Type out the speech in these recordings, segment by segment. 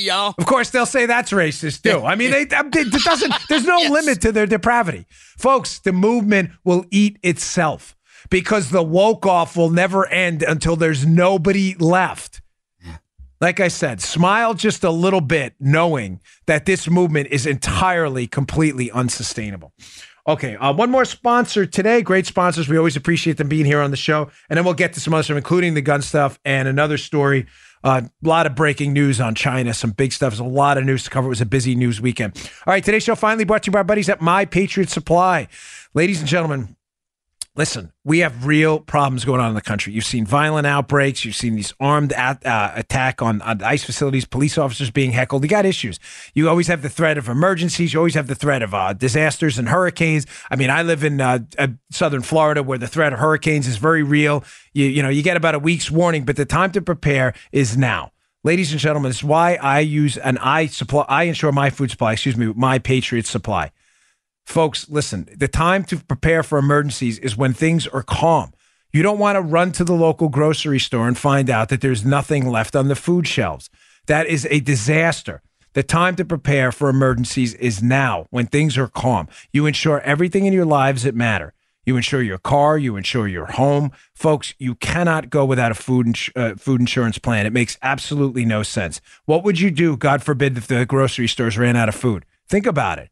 y'all. Of course, they'll say that's racist too. I mean, they, it doesn't. There's no Yes. limit to their depravity, folks. The movement will eat itself because the woke off will never end until there's nobody left. Like I said, smile just a little bit, knowing that this movement is entirely, completely unsustainable. Okay, uh, one more sponsor today. Great sponsors. We always appreciate them being here on the show. And then we'll get to some other stuff, including the gun stuff and another story. A uh, lot of breaking news on China, some big stuff. There's a lot of news to cover. It was a busy news weekend. All right, today's show finally brought to you by our buddies at My Patriot Supply. Ladies and gentlemen, listen, we have real problems going on in the country. You've seen violent outbreaks. You've seen these armed at, uh, attack on, on ICE facilities, police officers being heckled. You got issues. You always have the threat of emergencies. You always have the threat of uh, disasters and hurricanes. I mean, I live in uh, uh, southern Florida where the threat of hurricanes is very real. You, you know, you get about a week's warning, but the time to prepare is now. Ladies and gentlemen, this is why I use an I supply. I insure my food supply. Excuse me, my Patriot Supply. Folks, listen, the time to prepare for emergencies is when things are calm. You don't want to run to the local grocery store and find out that there's nothing left on the food shelves. That is a disaster. The time to prepare for emergencies is now when things are calm. You insure everything in your lives that matter. You insure your car, you insure your home. Folks, you cannot go without a food ins- uh, food insurance plan. It makes absolutely no sense. What would you do, God forbid, if the grocery stores ran out of food? Think about it.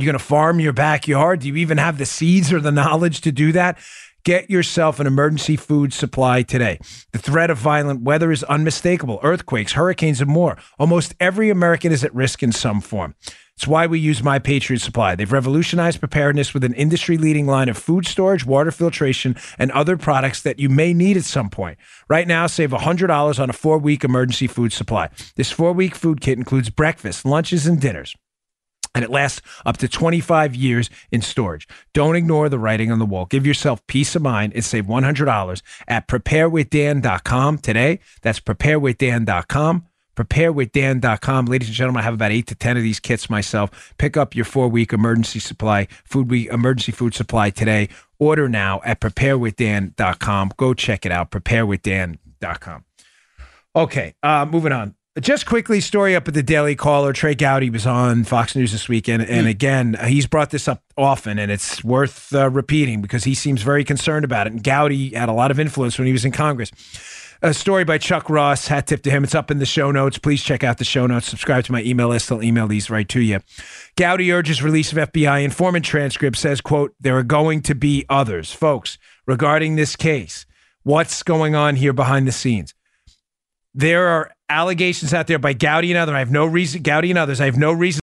You're going to farm your backyard? Do you even have the seeds or the knowledge to do that? Get yourself an emergency food supply today. The threat of violent weather is unmistakable earthquakes, hurricanes, and more. Almost every American is at risk in some form. It's why we use My Patriot Supply. They've revolutionized preparedness with an industry leading line of food storage, water filtration, and other products that you may need at some point. Right now, save $100 on a four week emergency food supply. This four week food kit includes breakfast, lunches, and dinners and it lasts up to 25 years in storage. Don't ignore the writing on the wall. Give yourself peace of mind and save $100 at preparewithdan.com today. That's preparewithdan.com. Preparewithdan.com. Ladies and gentlemen, I have about eight to 10 of these kits myself. Pick up your four week emergency supply, food week, emergency food supply today. Order now at preparewithdan.com. Go check it out. Preparewithdan.com. Okay, uh, moving on. Just quickly, story up at the Daily Caller. Trey Gowdy was on Fox News this weekend, and again, he's brought this up often, and it's worth uh, repeating because he seems very concerned about it. And Gowdy had a lot of influence when he was in Congress. A story by Chuck Ross, hat tip to him. It's up in the show notes. Please check out the show notes. Subscribe to my email list. I'll email these right to you. Gowdy urges release of FBI informant transcript. Says, "quote There are going to be others, folks, regarding this case. What's going on here behind the scenes? There are allegations out there by Gowdy and others. I have no reason, Gowdy and others. I have no reason."